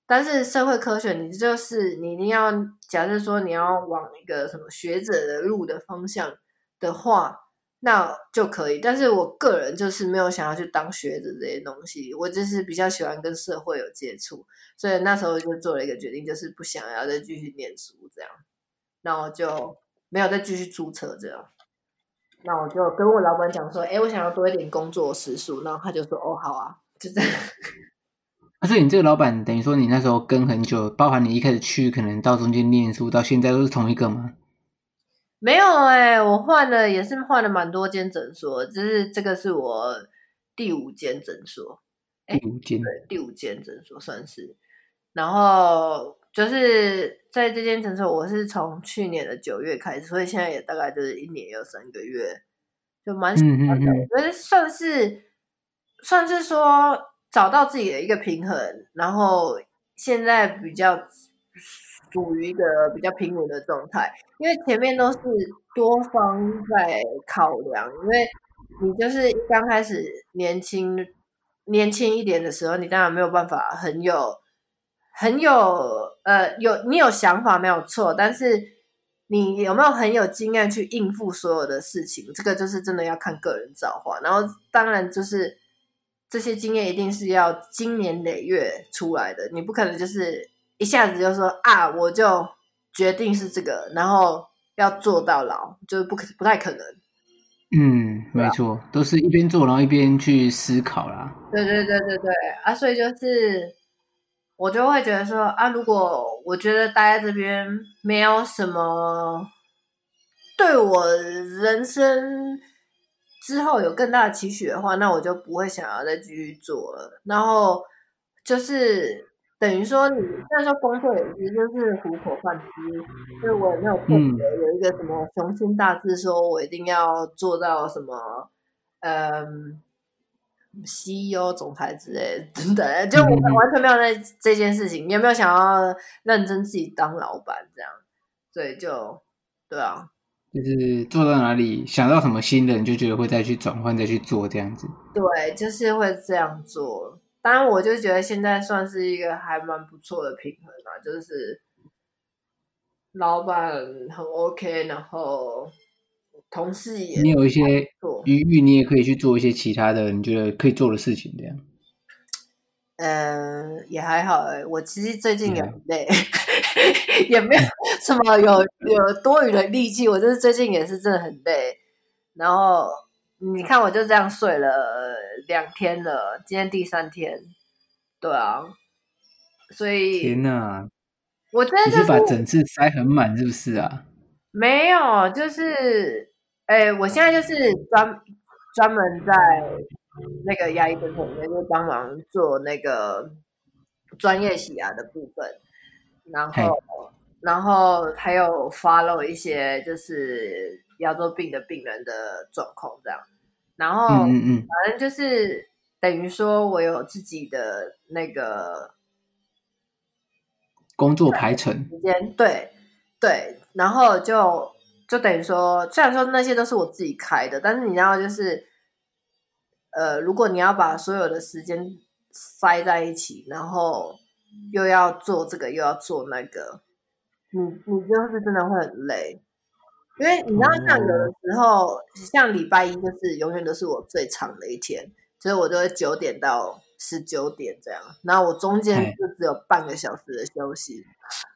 但是社会科学，你就是你一定要假设说你要往一个什么学者的路的方向的话，那就可以。但是我个人就是没有想要去当学者这些东西，我就是比较喜欢跟社会有接触，所以那时候就做了一个决定，就是不想要再继续念书这样，然后就没有再继续注册这样。那我就跟我老板讲说，哎，我想要多一点工作时数，然后他就说，哦，好啊，就这样。啊，所以你这个老板等于说你那时候跟很久，包含你一开始去，可能到中间念书，到现在都是同一个吗？没有哎、欸，我换了也是换了蛮多间诊所，只是这个是我第五间诊所，第五间对，第五间诊所算是。然后就是在这间诊所，我是从去年的九月开始，所以现在也大概就是一年有三个月，就蛮喜欢的，嗯嗯嗯，我觉得算是算是说找到自己的一个平衡，然后现在比较。属于一个比较平稳的状态，因为前面都是多方在考量，因为你就是刚开始年轻年轻一点的时候，你当然没有办法很有很有呃有你有想法没有错，但是你有没有很有经验去应付所有的事情，这个就是真的要看个人造化。然后当然就是这些经验一定是要经年累月出来的，你不可能就是。一下子就说啊，我就决定是这个，然后要做到老，就是不可不太可能。嗯，没错，都是一边做，然后一边去思考啦。对对对对对啊，所以就是我就会觉得说啊，如果我觉得待在这边没有什么对我人生之后有更大的期许的话，那我就不会想要再继续做了。然后就是。等于说，你虽然说工作也是就是糊口饭吃，所以我也没有特别有一个什么雄心大志，说我一定要做到什么，嗯，CEO 总裁之类 等等，就我们完全没有那这件事情，你有没有想要认真自己当老板这样？所以就对啊，就是做到哪里想到什么新的，你就觉得会再去转换，再去做这样子。对，就是会这样做。当然，我就觉得现在算是一个还蛮不错的平衡啊，就是老板很 OK，然后同事也你有一些余裕，你也可以去做一些其他的你觉得可以做的事情，这样。嗯、呃，也还好哎，我其实最近也很累，嗯、也没有什么有有多余的力气，我就是最近也是真的很累，然后。你看，我就这样睡了两天了，今天第三天，对啊，所以天哪，我真的、就是、你是把整次塞很满，是不是啊？没有，就是，哎，我现在就是专专门在那个牙医诊所里面，就帮忙做那个专业洗牙的部分，然后，然后还有 follow 一些就是牙周病的病人的状况，这样。然后，嗯嗯，反正就是等于说，我有自己的那个工作排程时间，对对。然后就就等于说，虽然说那些都是我自己开的，但是你知道，就是呃，如果你要把所有的时间塞在一起，然后又要做这个，又要做那个，你你就是真的会很累。因为你知道，像有的时候，像礼拜一就是永远都是我最长的一天，所以我就会九点到十九点这样，然后我中间就只有半个小时的休息。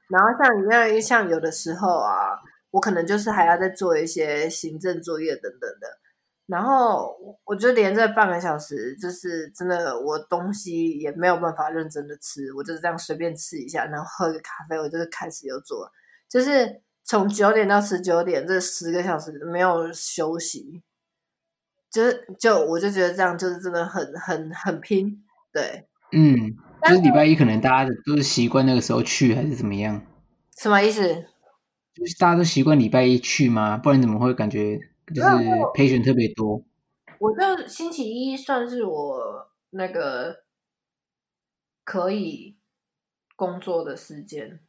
然后像你那像有的时候啊，我可能就是还要再做一些行政作业等等的，然后我就连这半个小时，就是真的我东西也没有办法认真的吃，我就是这样随便吃一下，然后喝个咖啡，我就是开始又做，就是。从九点到十九点，这十个小时没有休息，就是就我就觉得这样就是真的很很很拼，对，嗯，就是礼拜一可能大家都是习惯那个时候去，还是怎么样？什么意思？就是大家都习惯礼拜一去吗？不然怎么会感觉就是 patient 特别多？我就星期一算是我那个可以工作的时间。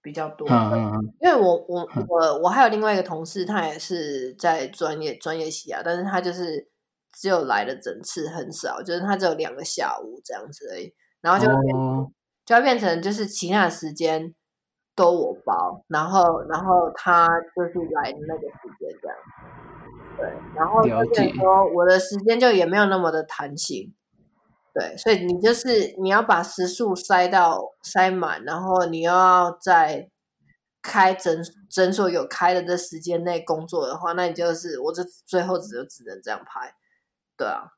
比较多，嗯因为我我我我还有另外一个同事，他也是在专业专业洗牙，但是他就是只有来的整次很少，就是他只有两个下午这样子而已，然后就变、哦、就要变成就是其他的时间都我包，然后然后他就是来的那个时间这样，对，然后就变成说我的时间就也没有那么的弹性。对，所以你就是你要把时数塞到塞满，然后你又要在开诊诊所有开的这时间内工作的话，那你就是我这最后只就只能这样拍，对啊，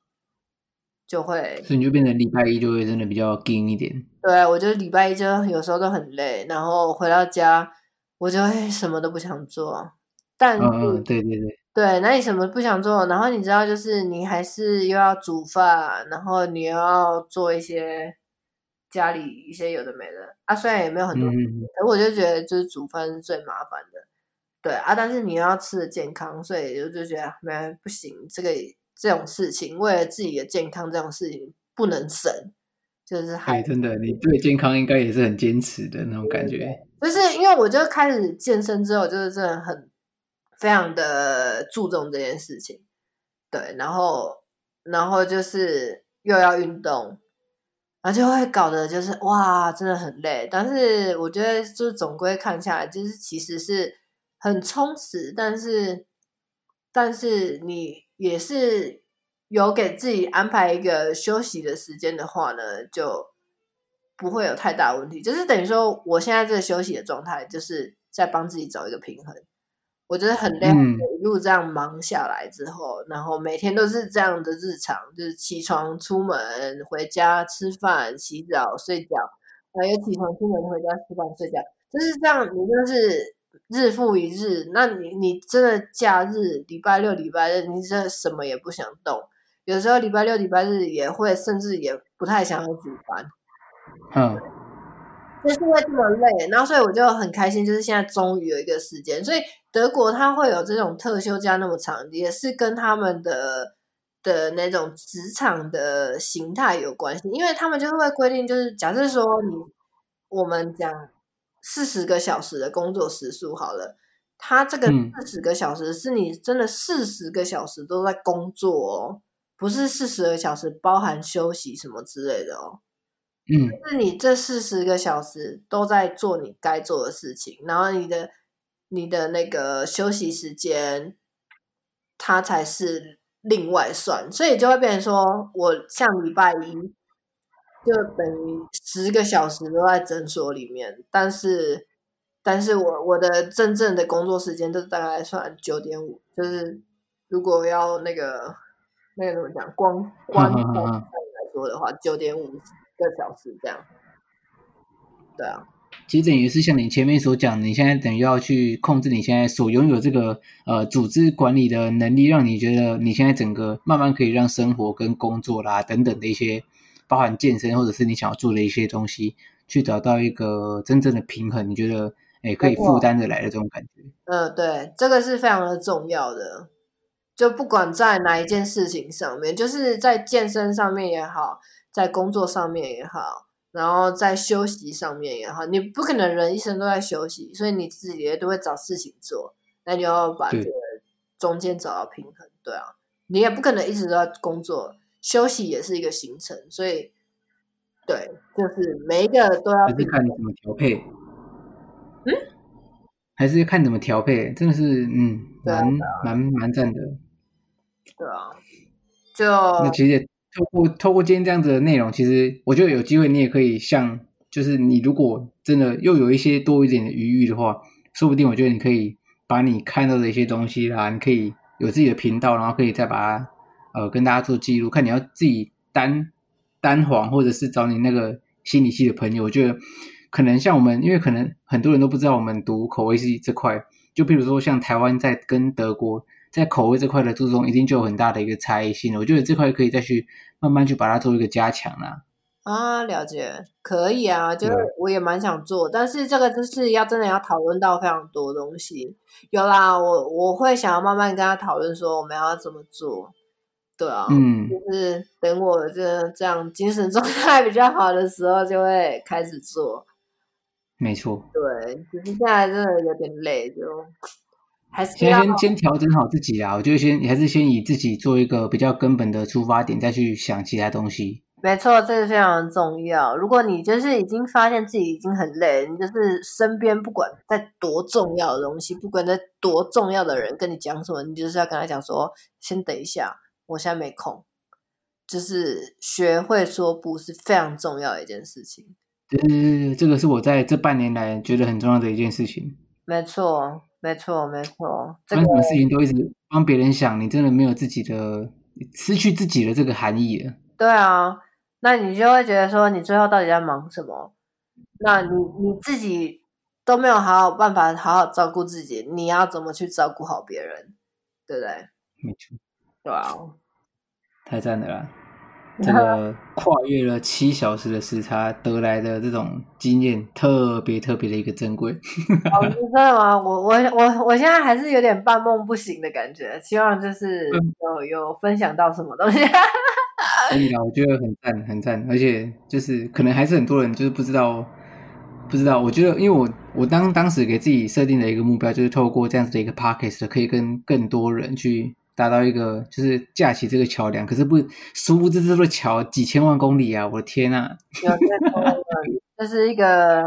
就会，所以你就变成礼拜一就会真的比较紧一点。对，我觉得礼拜一就有时候都很累，然后回到家我就会什么都不想做。但是，嗯嗯，对对对，对，那你什么不想做？然后你知道，就是你还是又要煮饭，然后你又要做一些家里一些有的没的啊，虽然也没有很多，嗯、可我就觉得就是煮饭是最麻烦的。对啊，但是你又要吃的健康，所以我就觉得没不行，这个这种事情为了自己的健康，这种事情不能省，就是还、哎、真的，你对健康应该也是很坚持的那种感觉。就是因为我就开始健身之后，就是真的很非常的注重这件事情，对，然后然后就是又要运动，然后就会搞得就是哇，真的很累。但是我觉得就是总归看下来，就是其实是。很充实，但是，但是你也是有给自己安排一个休息的时间的话呢，就不会有太大问题。就是等于说，我现在这个休息的状态，就是在帮自己找一个平衡。我觉得很累，嗯、一路这样忙下来之后，然后每天都是这样的日常，就是起床、出门、回家、吃饭、洗澡、睡觉，还有起床、出门、回家、吃饭、睡觉，就是这样。你就是。日复一日，那你你真的假日礼拜六礼拜日，你真的什么也不想动。有时候礼拜六礼拜日也会，甚至也不太想要煮饭。嗯，就是会这么累，然后所以我就很开心，就是现在终于有一个时间。所以德国它会有这种特休假那么长，也是跟他们的的那种职场的形态有关系，因为他们就是会规定，就是假设说你我们讲。四十个小时的工作时数好了，他这个四十个小时是你真的四十个小时都在工作哦，不是四十个小时包含休息什么之类的哦。嗯，是你这四十个小时都在做你该做的事情，然后你的你的那个休息时间，它才是另外算，所以就会变成说我像礼拜一。就等于十个小时都在诊所里面，但是，但是我我的真正的工作时间就大概算九点五，就是如果要那个那个怎么讲，光光来说的话，九点五个小时这样。对啊，其实等于是像你前面所讲，你现在等于要去控制你现在所拥有这个呃组织管理的能力，让你觉得你现在整个慢慢可以让生活跟工作啦等等的一些。包含健身，或者是你想要做的一些东西，去找到一个真正的平衡，你觉得诶可以负担得来的这种感觉？嗯，对，这个是非常的重要的。就不管在哪一件事情上面，就是在健身上面也好，在工作上面也好，然后在休息上面也好，你不可能人一生都在休息，所以你自己也都会找事情做，那你要把这个中间找到平衡。对啊，你也不可能一直都在工作。休息也是一个行程，所以对，就是每一个都要。还是看你怎么调配。嗯，还是看怎么调配，真的是嗯，蛮、啊、蛮蛮赞的。对啊，就那其实透过透过今天这样子的内容，其实我觉得有机会你也可以像，就是你如果真的又有一些多一点的余裕的话，说不定我觉得你可以把你看到的一些东西啦，你可以有自己的频道，然后可以再把它。呃，跟大家做记录，看你要自己单单黄，或者是找你那个心理系的朋友。我觉得可能像我们，因为可能很多人都不知道我们读口味系这块，就比如说像台湾在跟德国在口味这块的注重，一定就有很大的一个差异性。我觉得这块可以再去慢慢去把它做一个加强啦。啊，了解，可以啊，就是我也蛮想做，但是这个就是要真的要讨论到非常多东西。有啦，我我会想要慢慢跟他讨论说我们要怎么做。对啊，嗯，就是等我这这样精神状态比较好的时候，就会开始做。没错，对，只是现在真的有点累，就还是先先先调整好自己啊。我觉得先还是先以自己做一个比较根本的出发点，再去想其他东西。没错，这个非常重要。如果你就是已经发现自己已经很累，你就是身边不管在多重要的东西，不管在多重要的人跟你讲什么，你就是要跟他讲说，先等一下。我现在没空，就是学会说不是非常重要的一件事情。对对对，这个是我在这半年来觉得很重要的一件事情。没错，没错，没错。这个、什么事情都一直帮别人想，你真的没有自己的，失去自己的这个含义了。对啊，那你就会觉得说，你最后到底在忙什么？那你你自己都没有好好办法好好照顾自己，你要怎么去照顾好别人？对不对？没错，对啊，太赞了啦！这个跨越了七小时的时差得来的这种经验，特别特别的一个珍贵。哦，真的吗？我我我我现在还是有点半梦不醒的感觉，希望就是有有分享到什么东西。可以啊，我觉得很赞，很赞，而且就是可能还是很多人就是不知道，不知道。我觉得，因为我我当当时给自己设定的一个目标，就是透过这样子的一个 podcast，可以跟更多人去。达到一个就是架起这个桥梁，可是不殊不知这座桥几千万公里啊！我的天呐，这是一个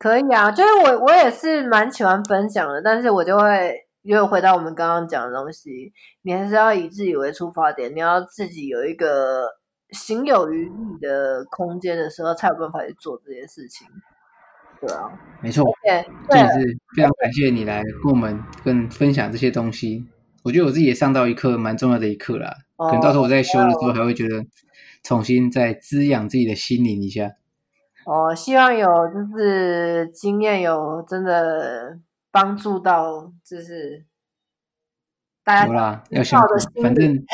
可以啊，就是我我也是蛮喜欢分享的，但是我就会又回到我们刚刚讲的东西，你还是要以自己为出发点，你要自己有一个行有余力的空间的时候，才有办法去做这件事情。对啊，没错，这也是非常感谢你来跟我们跟分享这些东西。我觉得我自己也上到一课蛮重要的一课啦，可能到时候我在修的时候还会觉得重新再滋养自己的心灵一下。哦，希望有就是经验有真的帮助到，就是大家有啦，要想反正，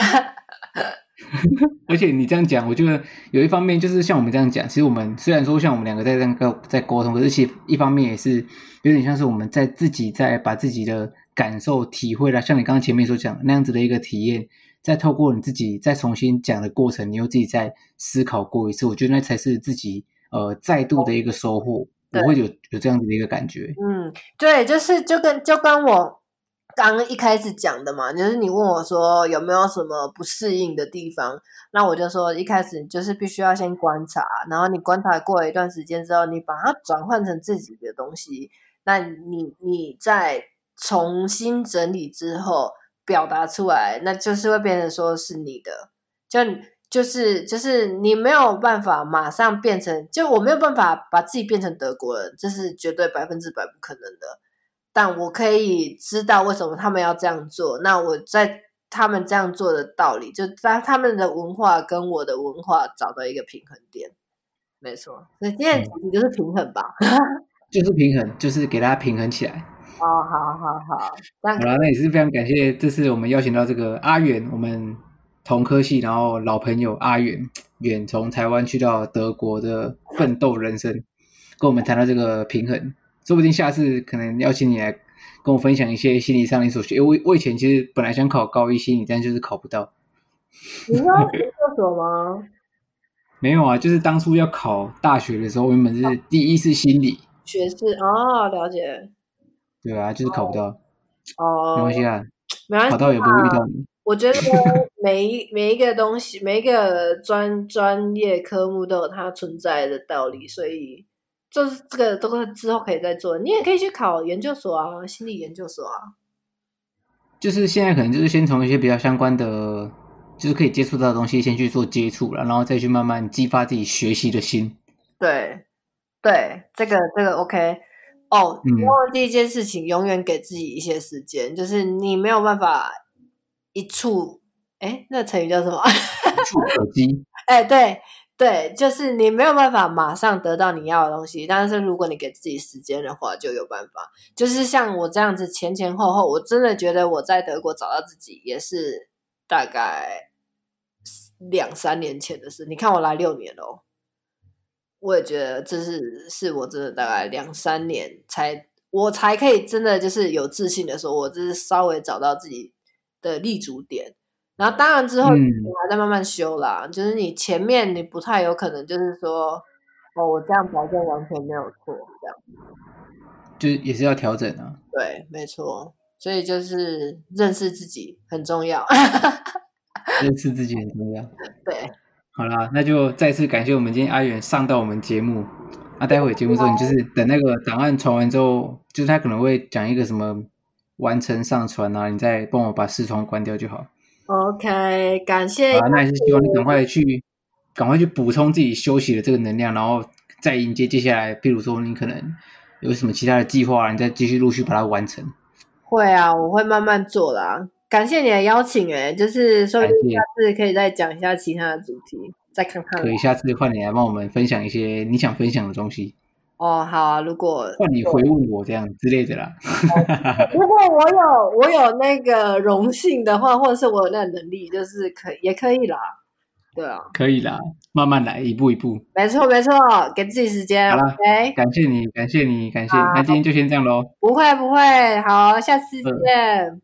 而且你这样讲，我觉得有一方面就是像我们这样讲，其实我们虽然说像我们两个在这样在沟通，可是其实一方面也是有点像是我们在自己在把自己的。感受、体会了，像你刚刚前面所讲的那样子的一个体验，再透过你自己再重新讲的过程，你又自己再思考过一次，我觉得那才是自己呃再度的一个收获。我会有有这样子的一个感觉。嗯，对，就是就跟就跟我刚一开始讲的嘛，就是你问我说有没有什么不适应的地方，那我就说一开始就是必须要先观察，然后你观察过了一段时间之后，你把它转换成自己的东西，那你你在。重新整理之后表达出来，那就是会变成说是你的，就就是就是你没有办法马上变成，就我没有办法把自己变成德国人，这是绝对百分之百不可能的。但我可以知道为什么他们要这样做，那我在他们这样做的道理，就在他们的文化跟我的文化找到一个平衡点。没错，所以今天的主题就是平衡吧，就是平衡，就是给大家平衡起来。哦，好好好，好了，那也是非常感谢，这次我们邀请到这个阿远，我们同科系，然后老朋友阿远，远从台湾去到德国的奋斗人生，跟我们谈到这个平衡，说不定下次可能邀请你来跟我分享一些心理上你所学。因为我我以前其实本来想考高一心理，但就是考不到。你知道研究所吗？没有啊，就是当初要考大学的时候，原本是第一次心理学士哦，了解。对啊，就是考不到哦，没关系啊，没关系，考到也不会遇到你。我觉得每一 每一个东西，每一个专专业科目都有它存在的道理，所以就是这个都是之后可以再做。你也可以去考研究所啊，心理研究所啊。就是现在可能就是先从一些比较相关的，就是可以接触到的东西先去做接触了，然后再去慢慢激发自己学习的心。对，对，这个这个 OK。哦，然后第一件事情，永远给自己一些时间，嗯、就是你没有办法一触，哎，那个成语叫什么？一触可及。哎，对对，就是你没有办法马上得到你要的东西，但是如果你给自己时间的话，就有办法。就是像我这样子前前后后，我真的觉得我在德国找到自己也是大概两三年前的事。你看我来六年了哦。我也觉得这是是我真的大概两三年才我才可以真的就是有自信的说，我就是稍微找到自己的立足点。然后当然之后你还在慢慢修啦，嗯、就是你前面你不太有可能就是说哦，我这样保证完全没有错，这样就也是要调整啊。对，没错，所以就是认识自己很重要，认识自己很重要。对。好啦，那就再次感谢我们今天阿远上到我们节目。那待会节目之后，你就是等那个档案传完之后，就是他可能会讲一个什么完成上传啊，你再帮我把视窗关掉就好。OK，感谢。啊，那也是希望你赶快去，赶快去补充自己休息的这个能量，然后再迎接接下来，譬如说你可能有什么其他的计划，你再继续陆续把它完成。会啊，我会慢慢做啦。感谢你的邀请，哎，就是说下次可以再讲一下其他的主题，再看看。可以，下次换你来帮我们分享一些你想分享的东西。哦，好啊，如果换你回问我这样之类的啦。如果我有我有那个荣幸的话，或者是我有那个能力，就是可以也可以啦。对啊，可以啦，慢慢来，一步一步。没错，没错，给自己时间。好了，okay? 感谢你，感谢你，感谢。那今天就先这样喽。不会，不会，好，下次见。